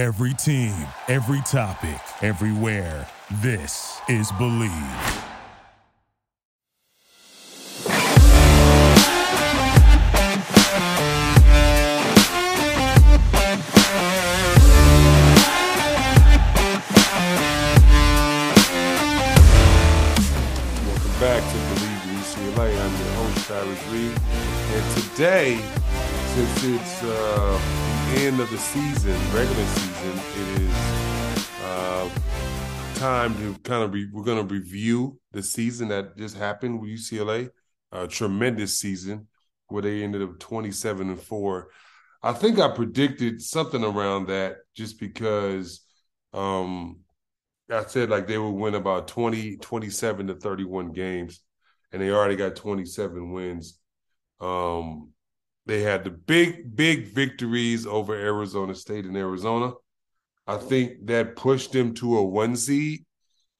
Every team, every topic, everywhere. This is Bleav. Welcome back to Bleav UCLA. I'm your host, Cyrus Reed. And today, since it's uh, end of the season, regular season, it is uh, time to kind of, re- we're going to review the season that just happened with UCLA. A tremendous season where they ended up 27 and 4. I think I predicted something around that just because um, I said like they would win about 20, 27 to 31 games, and they already got 27 wins. Um, they had the big, big victories over Arizona State and Arizona. I think that pushed them to a one seed.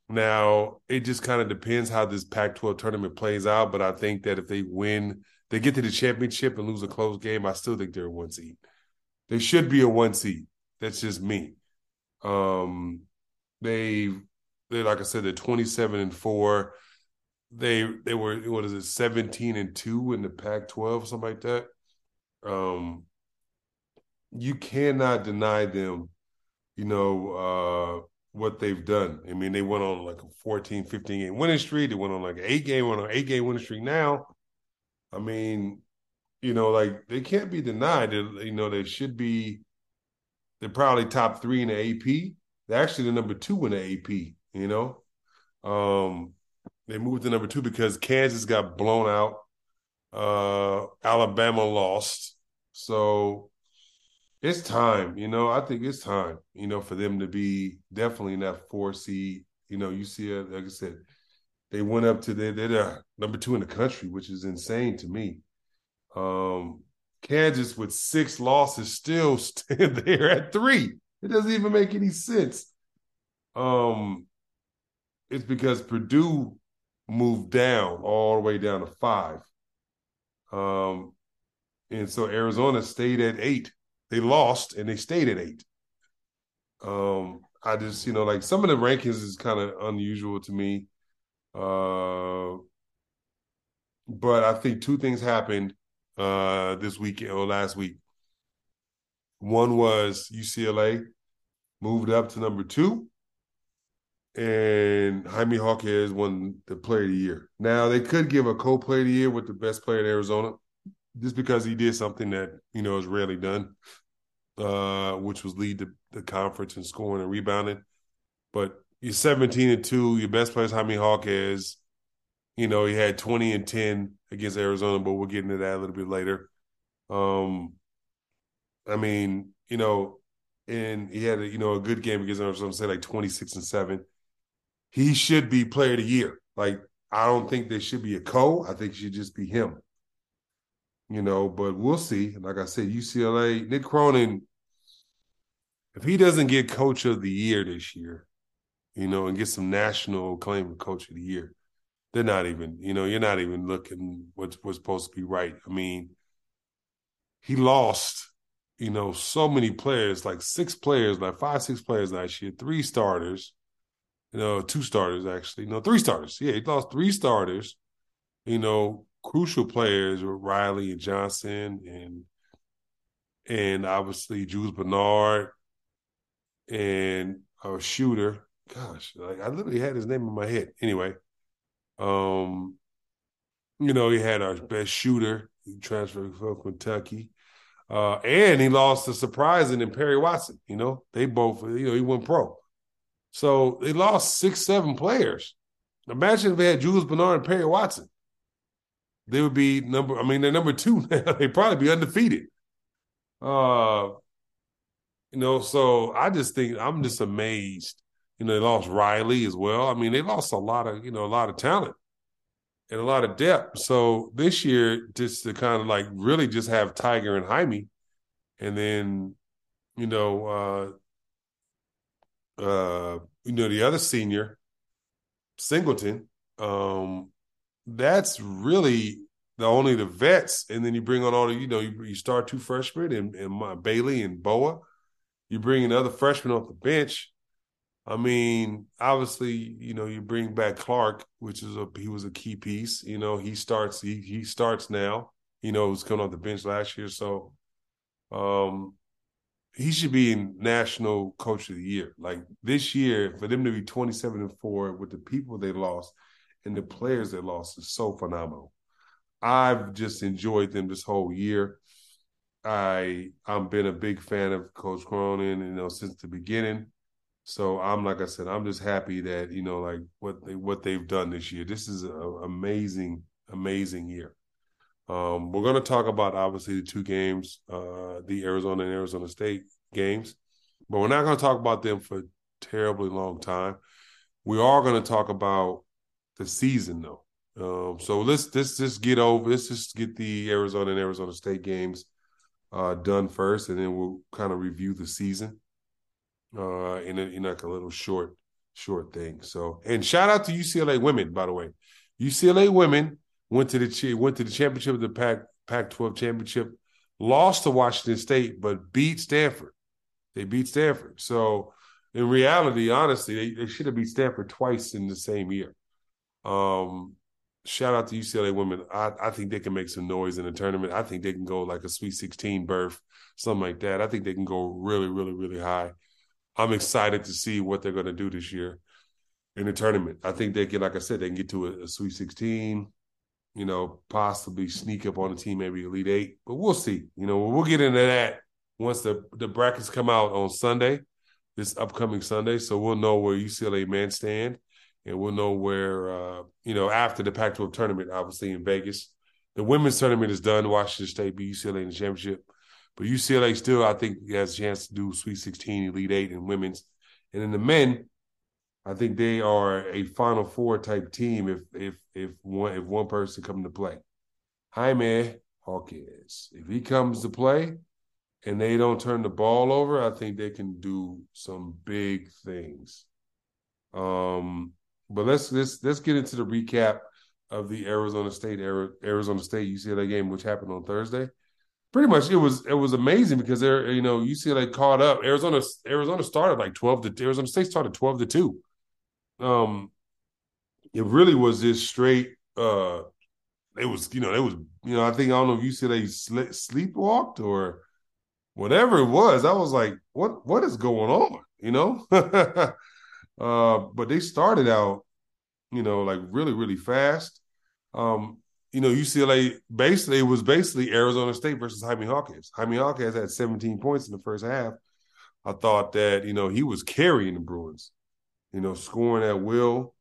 Now, it just kind of depends how this Pac 12 tournament plays out, but I think that if they win, they get to the championship and lose a close game, I still think they're a one seed. They should be a one seed. That's just me. Um, they they like I said, they're 27 and 4. They they were what is it, 17 and 2 in the Pac-12, something like that. Um you cannot deny them, you know, uh what they've done. I mean, they went on like a 14, 15 game winning streak. They went on like an eight game, on an eight game winning streak now. I mean, you know, like they can't be denied. That, you know, they should be. They're probably top three in the AP. They're actually the number two in the AP. You know, um, they moved to number two because Kansas got blown out. Uh, Alabama lost, so it's time. You know, I think it's time. You know, for them to be definitely in that four seed. You know, you see it. Like I said, they went up to the, they're the number two in the country, which is insane to me. Um, Kansas with six losses still stand there at three. It doesn't even make any sense. Um, it's because Purdue moved down all the way down to five. Um, and so Arizona stayed at eight. They lost and they stayed at eight. Um, I just, you know, like some of the rankings is kind of unusual to me. Uh, but I think two things happened uh, this week or last week. One was UCLA moved up to number two, and Jaime Jaquez won the Player of the Year. Now they could give a co-player of the year with the best player in Arizona, just because he did something that you know is rarely done, uh, which was lead the, the conference in scoring and rebounding. But you're 17 and two. Your best player is Jaime Jaquez. You know he had 20 and 10 against Arizona, but we'll get into that a little bit later. Um, I mean, you know, and he had a, you know a good game against Arizona, say like 26 and seven. He should be player of the year. Like I don't think there should be a co. I think it should just be him. You know, but we'll see. Like I said, UCLA, Mick Cronin, if he doesn't get coach of the year this year, you know, and get some national acclaim of coach of the year, they're not even, you know, you're not even looking what's what's supposed to be right. I mean, he lost, you know, so many players, like six players, like five, six players last year, three starters, you know, two starters actually, no, three starters. Yeah, he lost three starters, you know, crucial players with Riley and Johnson and and obviously Jules Bernard and a shooter. Gosh, like I literally had his name in my head. Anyway, um, you know, he had our best shooter. He transferred from Kentucky. Uh, and he lost a surprising in Peyton Watson. You know, they both, you know, he went pro. So they lost six, seven players. Imagine if they had Julius Bernard and Peyton Watson. They would be number, I mean, they're number two now. They'd probably be undefeated. Uh, you know, so I just think I'm just amazed. You know, they lost Riley as well. I mean, they lost a lot of, you know, a lot of talent and a lot of depth. So this year, just to kind of like really just have Tiger and Jaime, and then, you know, uh, uh, you know, the other senior, Singleton, um, that's really the only the vets, and then you bring on all the, you know, you, you start two freshmen and, and Bailey and Bona. You bring another freshman off the bench. I mean, obviously, you know, you bring back Clark, which is a he was a key piece. You know, he starts he he starts now. You know, he was coming off the bench last year, so um he should be in national coach of the year. Like this year, for them to be 27 and 4 with the people they lost and the players they lost is so phenomenal. I've just enjoyed them this whole year. I I've been a big fan of Coach Cronin, you know, since the beginning. So I'm like I said, I'm just happy that you know, like what they what they've done this year. This is an amazing, amazing year. Um, we're going to talk about obviously the two games, uh, the Arizona and Arizona State games, but we're not going to talk about them for terribly long time. We are going to talk about the season though. Um, so let's let's just get over. Let's just get the Arizona and Arizona State games uh, done first, and then we'll kind of review the season uh, in, a, in like a little short short thing. So, and shout out to UCLA women, by the way. UCLA women went to the went to the championship of the Pac Pac twelve championship, lost to Washington State, but beat Stanford. They beat Stanford. So, in reality, honestly, they, they should have beat Stanford twice in the same year. Um, shout out to UCLA women. I, I think they can make some noise in the tournament. I think they can go like a Sweet 16 berth, something like that. I think they can go really, really, really high. I'm excited to see what they're going to do this year in the tournament. I think they can, like I said, they can get to a, a Sweet 16, you know, possibly sneak up on the team, maybe Elite Eight, but we'll see. You know, we'll get into that once the, the brackets come out on Sunday, this upcoming Sunday. So we'll know where UCLA men stand and we'll know where uh, you know after the Pac-12 tournament, obviously in Vegas. The women's tournament is done. Washington State beat UCLA in the championship, but UCLA still, I think, has a chance to do Sweet 16, Elite Eight, and women's. And then the men, I think they are a Final Four type team if if if one if one person come to play. Jaime Hawkins, if he comes to play, and they don't turn the ball over, I think they can do some big things. Um, but let's let's let's get into the recap of the Arizona State Arizona State UCLA game, which happened on Thursday. Pretty much, it was it was amazing because they're you know UCLA caught up. Arizona Arizona started like twelve to Arizona State started twelve to two. Um, it really was just straight. Uh, it was you know it was you know I think I don't know if UCLA sl- sleepwalked or whatever it was. I was like, what what is going on? You know. Uh, but they started out, you know, like really, really fast. Um, you know, UCLA basically it was basically Arizona State versus Jaime Hawkins Jaime Hawkins had 17 points in the first half. I thought that, you know, he was carrying the Bruins, you know, scoring at will.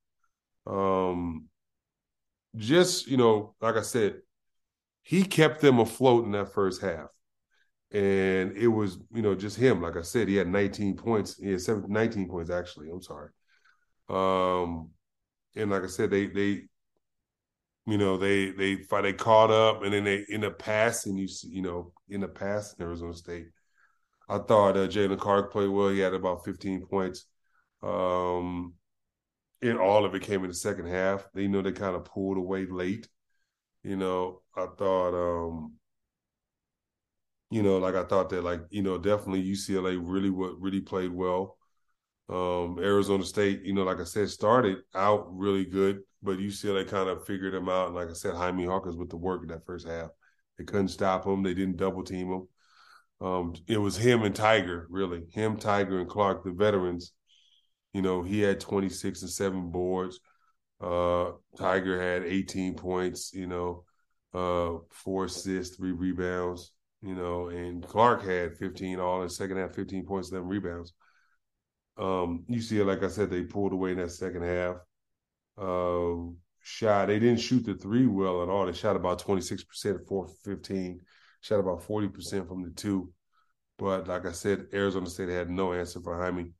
Um, just, you know, like I said, he kept them afloat in that first half and it was you know just him. Like I said, he had 19 points. He had 17, 19 points actually. I'm sorry. Um, and like I said, they they you know they they they caught up, and then they in the passing you see, you know in the past in Arizona State. I thought uh, Jaylen Clark played well. He had about 15 points. Um, and all of it came in the second half. They you know they kind of pulled away late. You know, I thought um you know, like I thought that, like you know, definitely UCLA really what really played well. Um, Arizona State, you know, like I said, started out really good, but UCLA kind of figured them out. And like I said, Jaime Hawkins with the work in that first half. They couldn't stop him. They didn't double team him. Um, it was him and Tiger, really. Him, Tiger, and Clark, the veterans. You know, he had 26 and seven boards. Uh, Tiger had 18 points, you know, uh, four assists, three rebounds you know, and Clark had 15 all in second half, 15 points, 11 rebounds. Um, you see, like I said, they pulled away in that second half. Uh, shot, they didn't shoot the three well at all. They shot about 26% at 4 15, shot about 40% from the two. But like I said, Arizona State had no answer for Jaime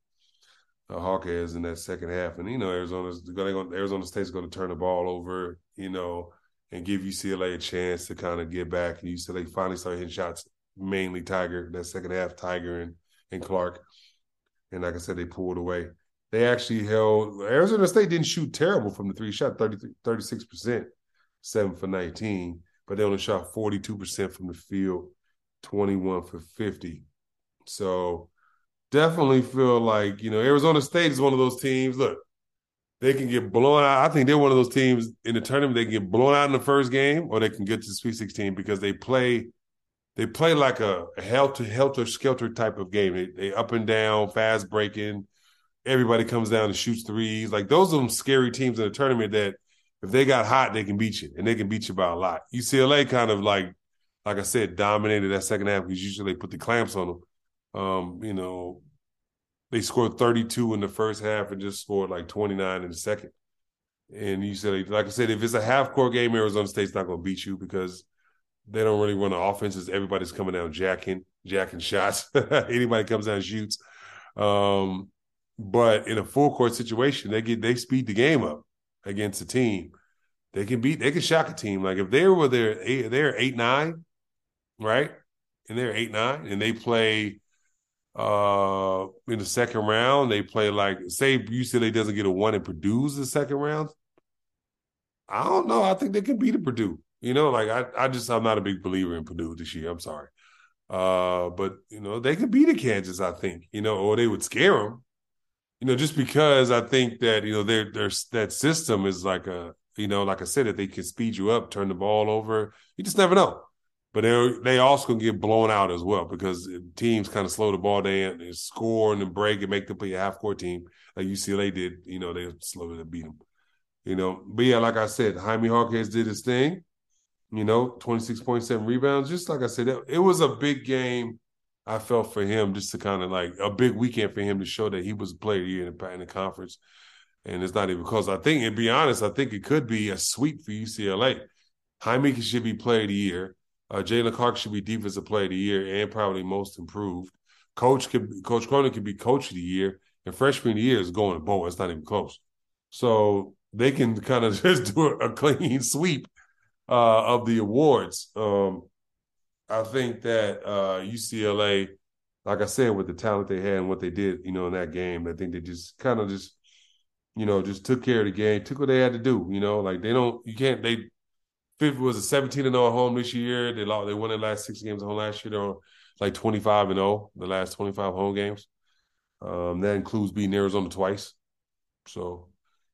Jaquez in that second half. And, you know, Arizona's going Arizona State's going to turn the ball over, you know, and give UCLA a chance to kind of get back. And UCLA finally started hitting shots, mainly Tiger, that second half, Tiger and, and Clark. And like I said, they pulled away. They actually held Arizona State didn't shoot terrible from the three, shot 36%, seven for 19, but they only shot 42% from the field, 21 for 50. So definitely feel like you know Arizona State is one of those teams. Look, they can get blown out. I think they're one of those teams in the tournament. They can get blown out in the first game, or they can get to the Sweet 16 because they play. They play like a helter helter skelter type of game. They, they up and down, fast breaking. Everybody comes down and shoots threes. Like those are some scary teams in the tournament that if they got hot, they can beat you, and they can beat you by a lot. UCLA kind of like, like I said, dominated that second half because usually they put the clamps on them. Um, you know, they scored 32 in the first half and just scored like 29 in the second. And you said, like I said, if it's a half court game, Arizona State's not going to beat you because they don't really run the offenses. Everybody's coming down jacking, jacking shots. Anybody comes down shoots. Um, but in a full court situation, they get they speed the game up against a team. They can beat, they can shock a team. Like if they were there, they're eight nine, right? And they're eight nine, and they play uh in the second round. They play like say UCLA doesn't get a one and Purdue's the second round. I don't know. I think they can beat a Purdue. You know, like I, I just I'm not a big believer in Purdue this year. I'm sorry. Uh, but you know, they could beat a Kansas, I think, you know, or they would scare them. You know, just because I think that, you know, their their that system is like a, you know, like I said, that they can speed you up, turn the ball over. You just never know but they they also can get blown out as well because teams kind of slow the ball down and score and break and make them play a half court team like UCLA did. You know, they slowly to beat them. You know, but yeah, like I said, Jaime Jaquez did his thing. You know, twenty six point seven rebounds. Just like I said, it was a big game. I felt for him just to kind of like a big weekend for him to show that he was a player year in the, in the conference. And it's not even because I think, to be honest, I think it could be a sweep for UCLA. Jaime should be player of the year. Uh, Jaylen Clark should be defensive player of the year and probably most improved. Coach could Coach Cronin could be coach of the year, and freshman of the year is going to bowl. It's not even close. So they can kind of just do a clean sweep uh, of the awards. Um, I think that uh, UCLA, like I said, with the talent they had and what they did, you know, in that game, I think they just kind of just, you know, just took care of the game, took what they had to do. You know, like they don't, you can't, they Fifth was a 17 and 0 at home this year. They lost, they won the last six games at home last year. They're like 25 and 0 the last 25 home games. Um, that includes beating Arizona twice. So,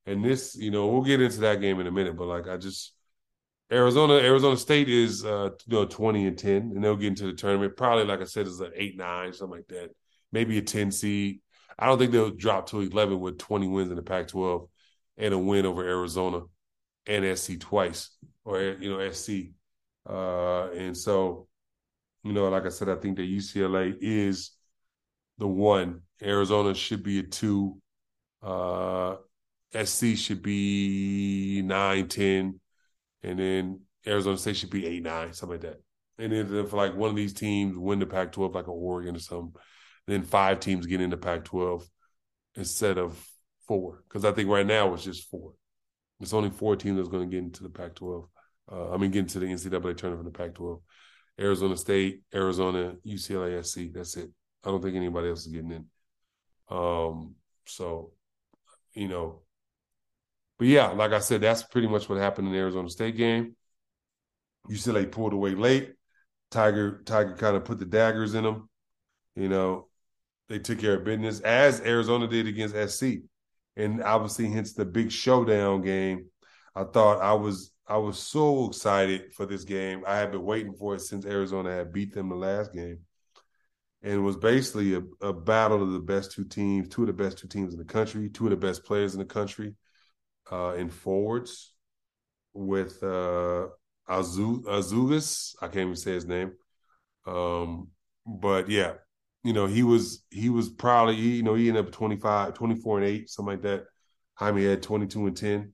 and this, you know, we'll get into that game in a minute, but like I just Arizona, Arizona State is uh, you know 20 and 10, and they'll get into the tournament. Probably, like I said, is an 8 9, something like that. Maybe a 10 seed. I don't think they'll drop to 11 with 20 wins in the Pac 12 and a win over Arizona and SC twice or you know SC. Uh, and so, you know, like I said, I think that UCLA is the one. Arizona should be a two. Uh, SC should be nine, ten, and then Arizona State should be eight, nine, something like that. And then if like one of these teams win the Pac-12, like a Oregon or something, then five teams get into Pac-12 instead of four. Because I think right now it's just four. It's only four teams that's going to get into the Pac-12. Uh, I mean, getting to the NCAA tournament in the Pac-12. Arizona State, Arizona, UCLA, SC. That's it. I don't think anybody else is getting in. Um, so, you know, but yeah, like I said, that's pretty much what happened in the Arizona State game. UCLA pulled away late. Tiger, Tiger kind of put the daggers in them. You know, they took care of business as Arizona did against SC, and obviously, hence the big showdown game. I thought I was I was so excited for this game. I had been waiting for it since Arizona had beat them the last game. And it was basically a, a battle of the best two teams, two of the best two teams in the country, two of the best players in the country uh, in forwards with uh, Azu, Azuolas. I can't even say his name. Um, but yeah, you know, he was he was probably, you know, he ended up 25, 24 and 8, something like that. Jaime had 22 and 10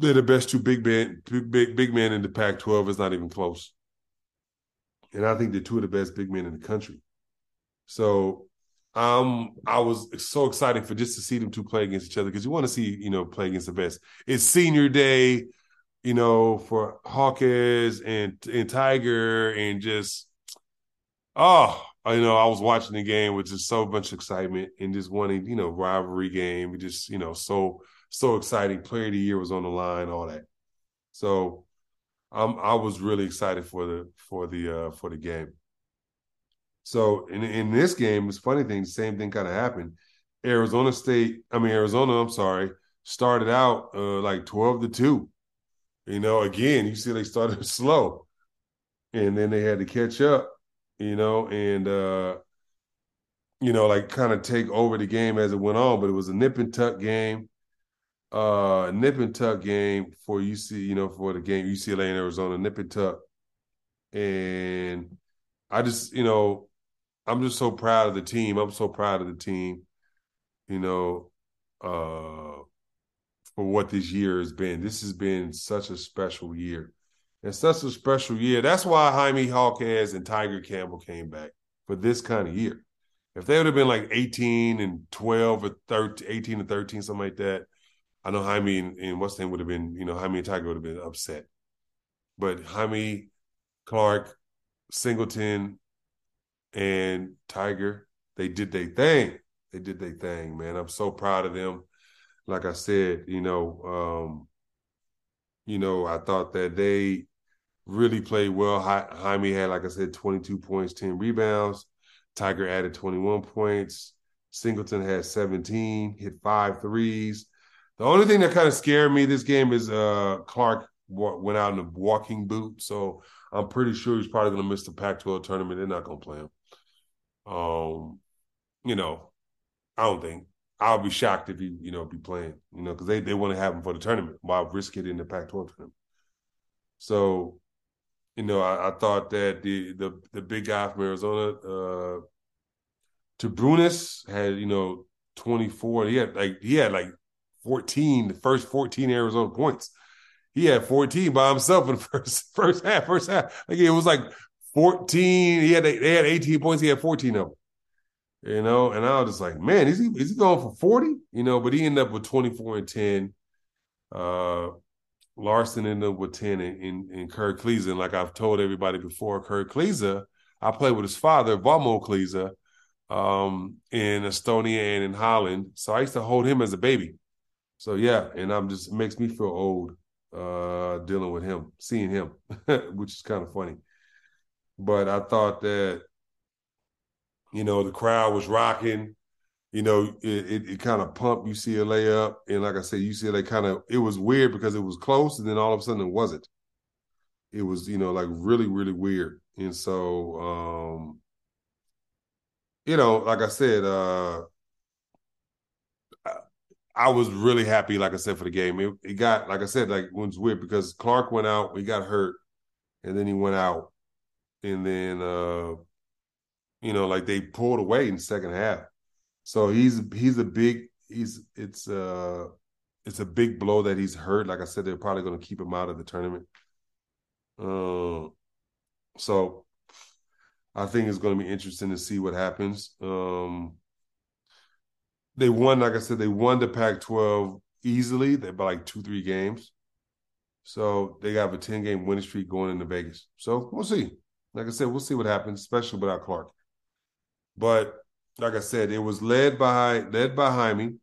they're the best two big men, big big, big men in the Pac-12. It's not even close. And I think they're two of the best big men in the country. So um, I was so excited for just to see them two play against each other because you want to see, you know, play against the best. It's senior day, you know, for Jaquez and and Tiger and just oh, you know, I was watching the game with just so much excitement and just wanting, you know, rivalry game. Just, you know, so so exciting. Player of the year was on the line, all that. So um, I was really excited for the for the uh, for the game. So in in this game, it's funny thing, same thing kind of happened. Arizona State, I mean Arizona, I'm sorry, started out uh, like 12 to 2. You know, again, you see they started slow. And then they had to catch up, you know, and uh you know, like kind of take over the game as it went on, but it was a nip and tuck game. Uh nip and tuck game for UC, you know, for the game UCLA and Arizona, nip and tuck. And I just, you know, I'm just so proud of the team. I'm so proud of the team, you know, uh, for what this year has been. This has been such a special year. And such a special year. That's why Jaime Jaquez and Tiger Campbell came back for this kind of year. If they would have been like 18 and 12 or 13, 18 and 13, something like that, I know Jaime and, and what's name would have been, you know, Jaime and Tiger would have been upset. But Jaime, Clark, Singleton, and Tiger, they did their thing. They did their thing, man. I'm so proud of them. Like I said, you know, um, you know, I thought that they really played well. Jaime had, like I said, 22 points, 10 rebounds. Tiger added 21 points. Singleton had 17, hit five threes. The only thing that kind of scared me this game is uh, Clark went out in a walking boot. So I'm pretty sure he's probably going to miss the Pac-12 tournament. They're not going to play him. Um, you know, I don't think I'll be shocked if he, you know, be playing. You know, because they they want to have him for the tournament. Why risk it in the Pac-12 tournament? So, you know, I, I thought that the the the big guy from Arizona, uh, Brunis had you know 24. He had like he had like 14, the first 14 Arizona points he had 14 by himself in the first first half. First half, like it was like 14. He had they had 18 points. He had 14 of them. You know, and I was just like, man, is he is he going for 40? You know, but he ended up with 24 and 10. Uh Larsson ended up with 10 in, in, in Kerr Kriisa. And like I've told everybody before, Kerr Kriisa, I played with his father, Valmo Kriisa, um, in Estonia and in Holland. So I used to hold him as a baby. So yeah, and I'm just it makes me feel old uh, dealing with him, seeing him, which is kind of funny. But I thought that, you know, the crowd was rocking. You know, it, it, it kind of pumped UCLA up. And like I said, UCLA kind of, it was weird because it was close and then all of a sudden it wasn't. It was, you know, like really, really weird. And so, um, you know, like I said, uh, I was really happy, like I said, for the game. It, it got, like I said, like it was weird because Clark went out, he got hurt, and then he went out, and then uh, you know, like they pulled away in second half. So he's he's a big he's it's uh it's a big blow that he's hurt. Like I said, they're probably going to keep him out of the tournament. Um, so I think it's going to be interesting to see what happens. Um, they won, like I said, they won the Pac-12 easily. They by like two, three games. So they have a 10 game winning streak going into Vegas. So we'll see. Like I said, we'll see what happens, especially without Clark. But like I said, it was led by led by Jaime.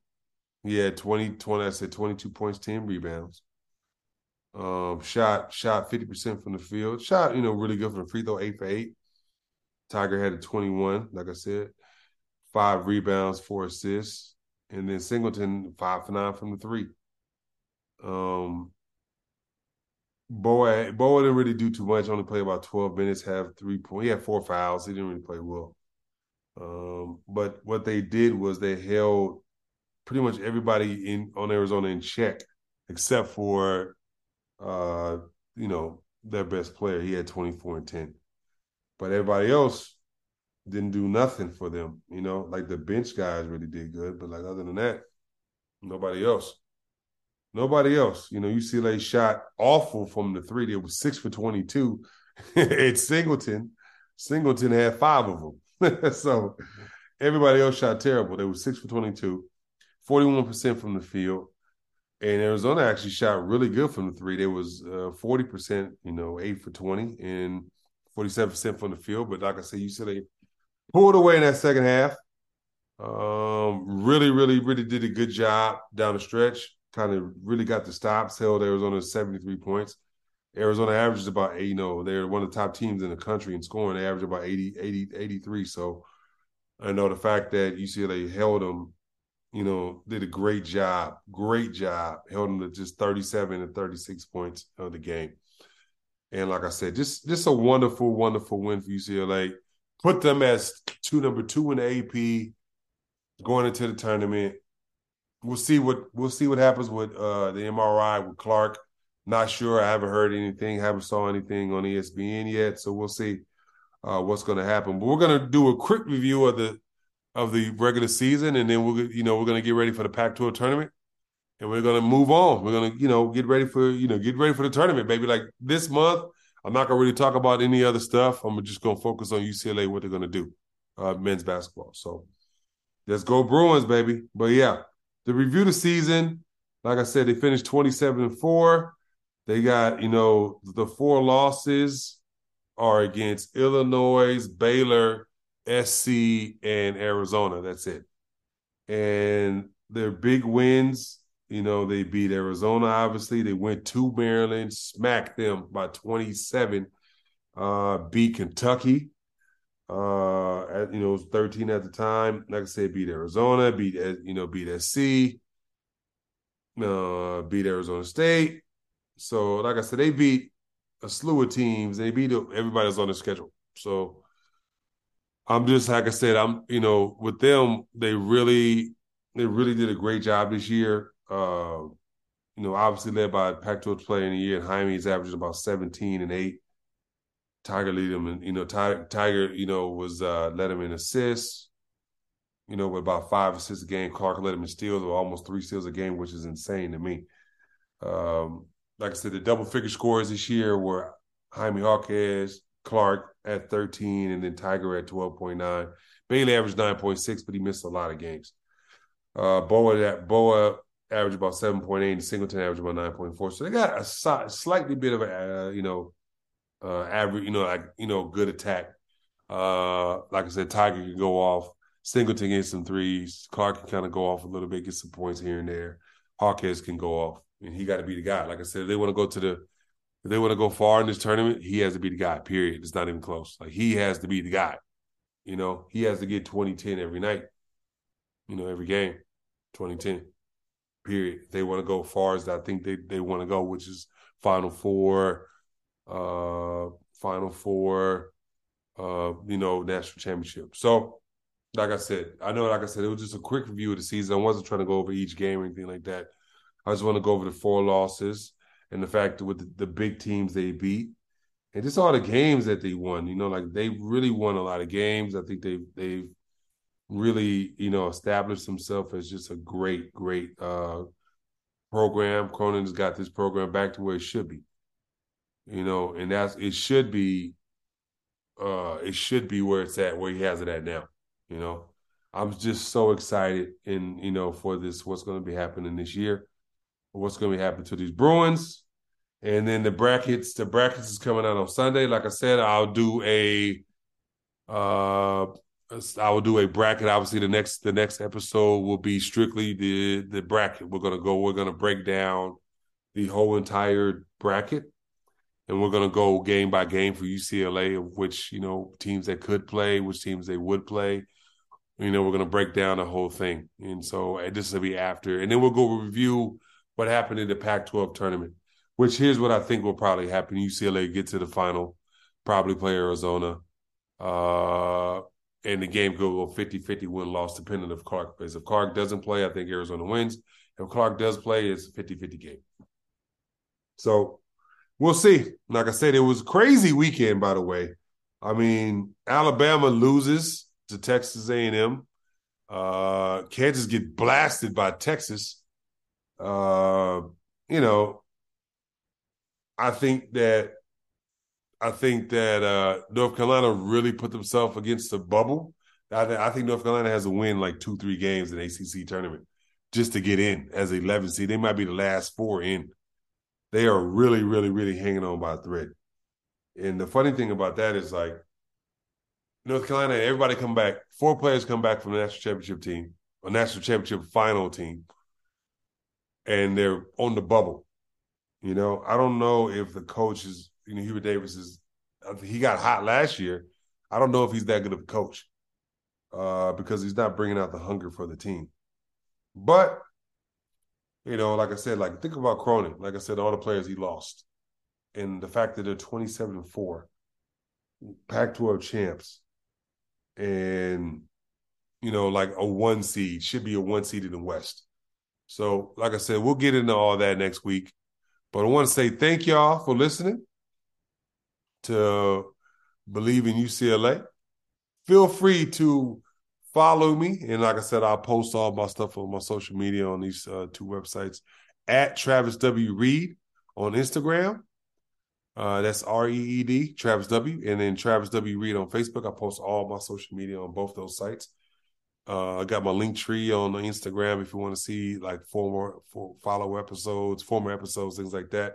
He had 20, 20, I said 22 points, 10 rebounds. Um, shot shot 50% from the field. Shot, you know, really good from the free throw, eight for eight. Tiger had a 21, like I said five rebounds, four assists, and then Singleton five for nine from the three. Um, Bona Bona didn't really do too much. Only played about twelve minutes. Have three points. He had four fouls. He didn't really play well. Um, but what they did was they held pretty much everybody in on Arizona in check, except for uh, you know their best player. He had twenty four and ten, but everybody else didn't do nothing for them. You know, like the bench guys really did good, but like other than that, nobody else. Nobody else. You know, UCLA shot awful from the three. They was six for 22. it's Singleton. Singleton had five of them. so everybody else shot terrible. They were six for 22, 41% from the field. And Arizona actually shot really good from the three. They was uh, 40%, you know, eight for 20 and 47% from the field. But like I said, UCLA pulled away in that second half. Um, really, really, really did a good job down the stretch. Kind of really got the stops, held Arizona 73 points. Arizona averages about, you know, they're one of the top teams in the country in scoring. They average about 80, 80, 83. So I know the fact that UCLA held them, you know, did a great job, great job, held them to just 37 and 36 points of the game. And like I said, just just a wonderful, wonderful win for UCLA. Put them as two number two in the AP going into the tournament. We'll see what we'll see what happens with uh, the MRI with Clark. Not sure. I haven't heard anything. Haven't saw anything on ESPN yet. So we'll see uh, what's going to happen. But we're going to do a quick review of the of the regular season, and then we're you know we're going to get ready for the Pac-12 tournament, and we're going to move on. We're going to you know get ready for you know get ready for the tournament, baby. Like this month, I'm not to really talk about any other stuff. I'm just to focus on UCLA, what they're to do, uh, men's basketball. So let's go Bruins, baby. But yeah, the review the season. Like I said, they finished 27 and four. They got you know the four losses are against Illinois, Baylor, SC, and Arizona. That's it. And their big wins, you know, they beat Arizona, obviously. They went to Maryland, smacked them by 27, uh, beat Kentucky. Uh, at, you know, it was 13 at the time. Like I said, beat Arizona, beat you know, beat SC, uh, beat Arizona State. So, like I said, they beat a slew of teams. They beat everybody that's on the schedule. So I'm just like I said, I'm you know with them, they really they really did a great job this year. Uh, you know, obviously led by Pac-12 player in the year. And Jaime's averaging about 17 and eight. Tiger lead him, and you know, Tiger, Tiger, you know, was uh, led him in assists. You know, with about five assists a game. Clark led him in steals, or almost three steals a game, which is insane to me. Um, like I said, the double figure scores this year were Jaime Jaquez, Clark at 13, and then Tiger at 12.9. Bailey averaged 9.6, but he missed a lot of games. Uh, Bona that Bona averaged about 7.8, and Singleton averaged about 9.4. So they got a slightly bit of a uh, you know uh, average, you know, like you know, good attack. Uh, like I said, Tiger can go off. Singleton gets some threes. Clark can kind of go off a little bit, get some points here and there. Hawkins can go off and he got to be the guy. Like I said, they want to go to the, if they want to go far in this tournament, he has to be the guy. Period. It's not even close. Like he has to be the guy. You know, he has to get 2010 every night. You know, every game, 2010. Period. They want to go far as I think they they want to go, which is Final Four, uh, Final Four, uh, you know, national championship. So, like I said, I know, like I said, it was just a quick review of the season. I wasn't trying to go over each game or anything like that. I just want to go over the four losses and the fact with the, the big teams they beat and just all the games that they won. You know, like they really won a lot of games. I think they they've really you know established himself as just a great great uh, program. Cronin's got this program back to where it should be. You know, and that's it should be uh it should be where it's at, where he has it at now. You know, I'm just so excited and you know for this what's going to be happening this year what's going to be happening to these Bruins. And then the brackets, the brackets is coming out on Sunday. Like I said, I'll do a uh I will do a bracket. Obviously, the next the next episode will be strictly the the bracket. We're gonna go. We're gonna break down the whole entire bracket, and we're gonna go game by game for UCLA of which you know teams that could play, which teams they would play. You know, we're gonna break down the whole thing, and so this will be after, and then we'll go review what happened in the Pac-12 tournament. Which here's what I think will probably happen: UCLA get to the final, probably play Arizona, uh, and the game could go 50-50 win loss, depending if Clark plays. If Clark doesn't play, I think Arizona wins. If Clark does play, it's a 50-50 game. So we'll see. Like I said, it was a crazy weekend, by the way. I mean, Alabama loses to Texas A&M. Uh, Kansas get blasted by Texas. Uh, you know, I think that I think that uh, North Carolina really put themselves against the bubble. I, th- I, think North Carolina has to win like two, three games in ACC tournament just to get in as 11 seed. They might be the last four in. They are really, really, really hanging on by a thread. And the funny thing about that is like North Carolina, everybody come back. Four players come back from the national championship team, a national championship final team and they're on the bubble. You know, I don't know if the coach is, you know, Hubert Davis is, he got hot last year. I don't know if he's that good of a coach uh, because he's not bringing out the hunger for the team. But, you know, like I said, like think about Cronin. Like I said, all the players he lost and the fact that they're 27 and 4, Pac 12 champs, and, you know, like a one seed, should be a one seed in the West. So, like I said, we'll get into all that next week. But I want to say thank y'all for listening to Bleav in UCLA. Feel free to follow me. And like I said, I'll post all my stuff on my social media on these uh, two websites at Travis W. Reed on Instagram uh, that's R E E D, Travis W. And then Travis W. Reed on Facebook. I post all my social media on both those sites. Uh, I got my link tree on Instagram if you want to see like former for follow episodes, former episodes, things like that.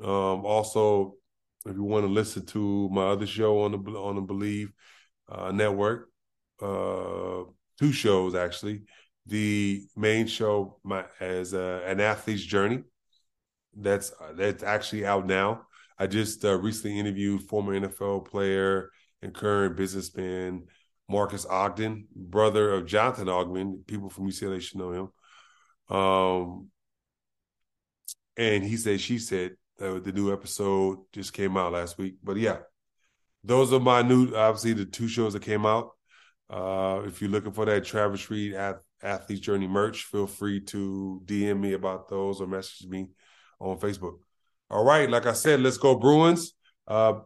Um, also, if you want to listen to my other show on the on the Bleav uh, network, uh, two shows actually. The main show my as uh, an athlete's journey. That's that's actually out now. I just uh, recently interviewed former NFL player and current businessman Marcus Ogden, brother of Jonathan Ogden. People from UCLA should know him. Um, and he said, she said, uh, the new episode just came out last week. But yeah, those are my new, obviously, the two shows that came out. Uh, if you're looking for that Travis Reed Athlete's Journey merch, feel free to DM me about those or message me on Facebook. All right, like I said, let's go Bruins. Uh,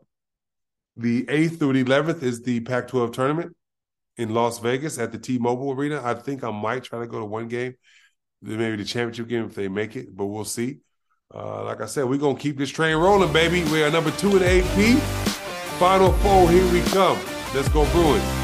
the 8th through the 11th is the Pac 12 tournament in Las Vegas at the T Mobile Arena. I think I might try to go to one game, maybe the championship game if they make it, but we'll see. Uh, like I said, we're to keep this train rolling, baby. We are number two in AP. Final four, here we come. Let's go, Bruins.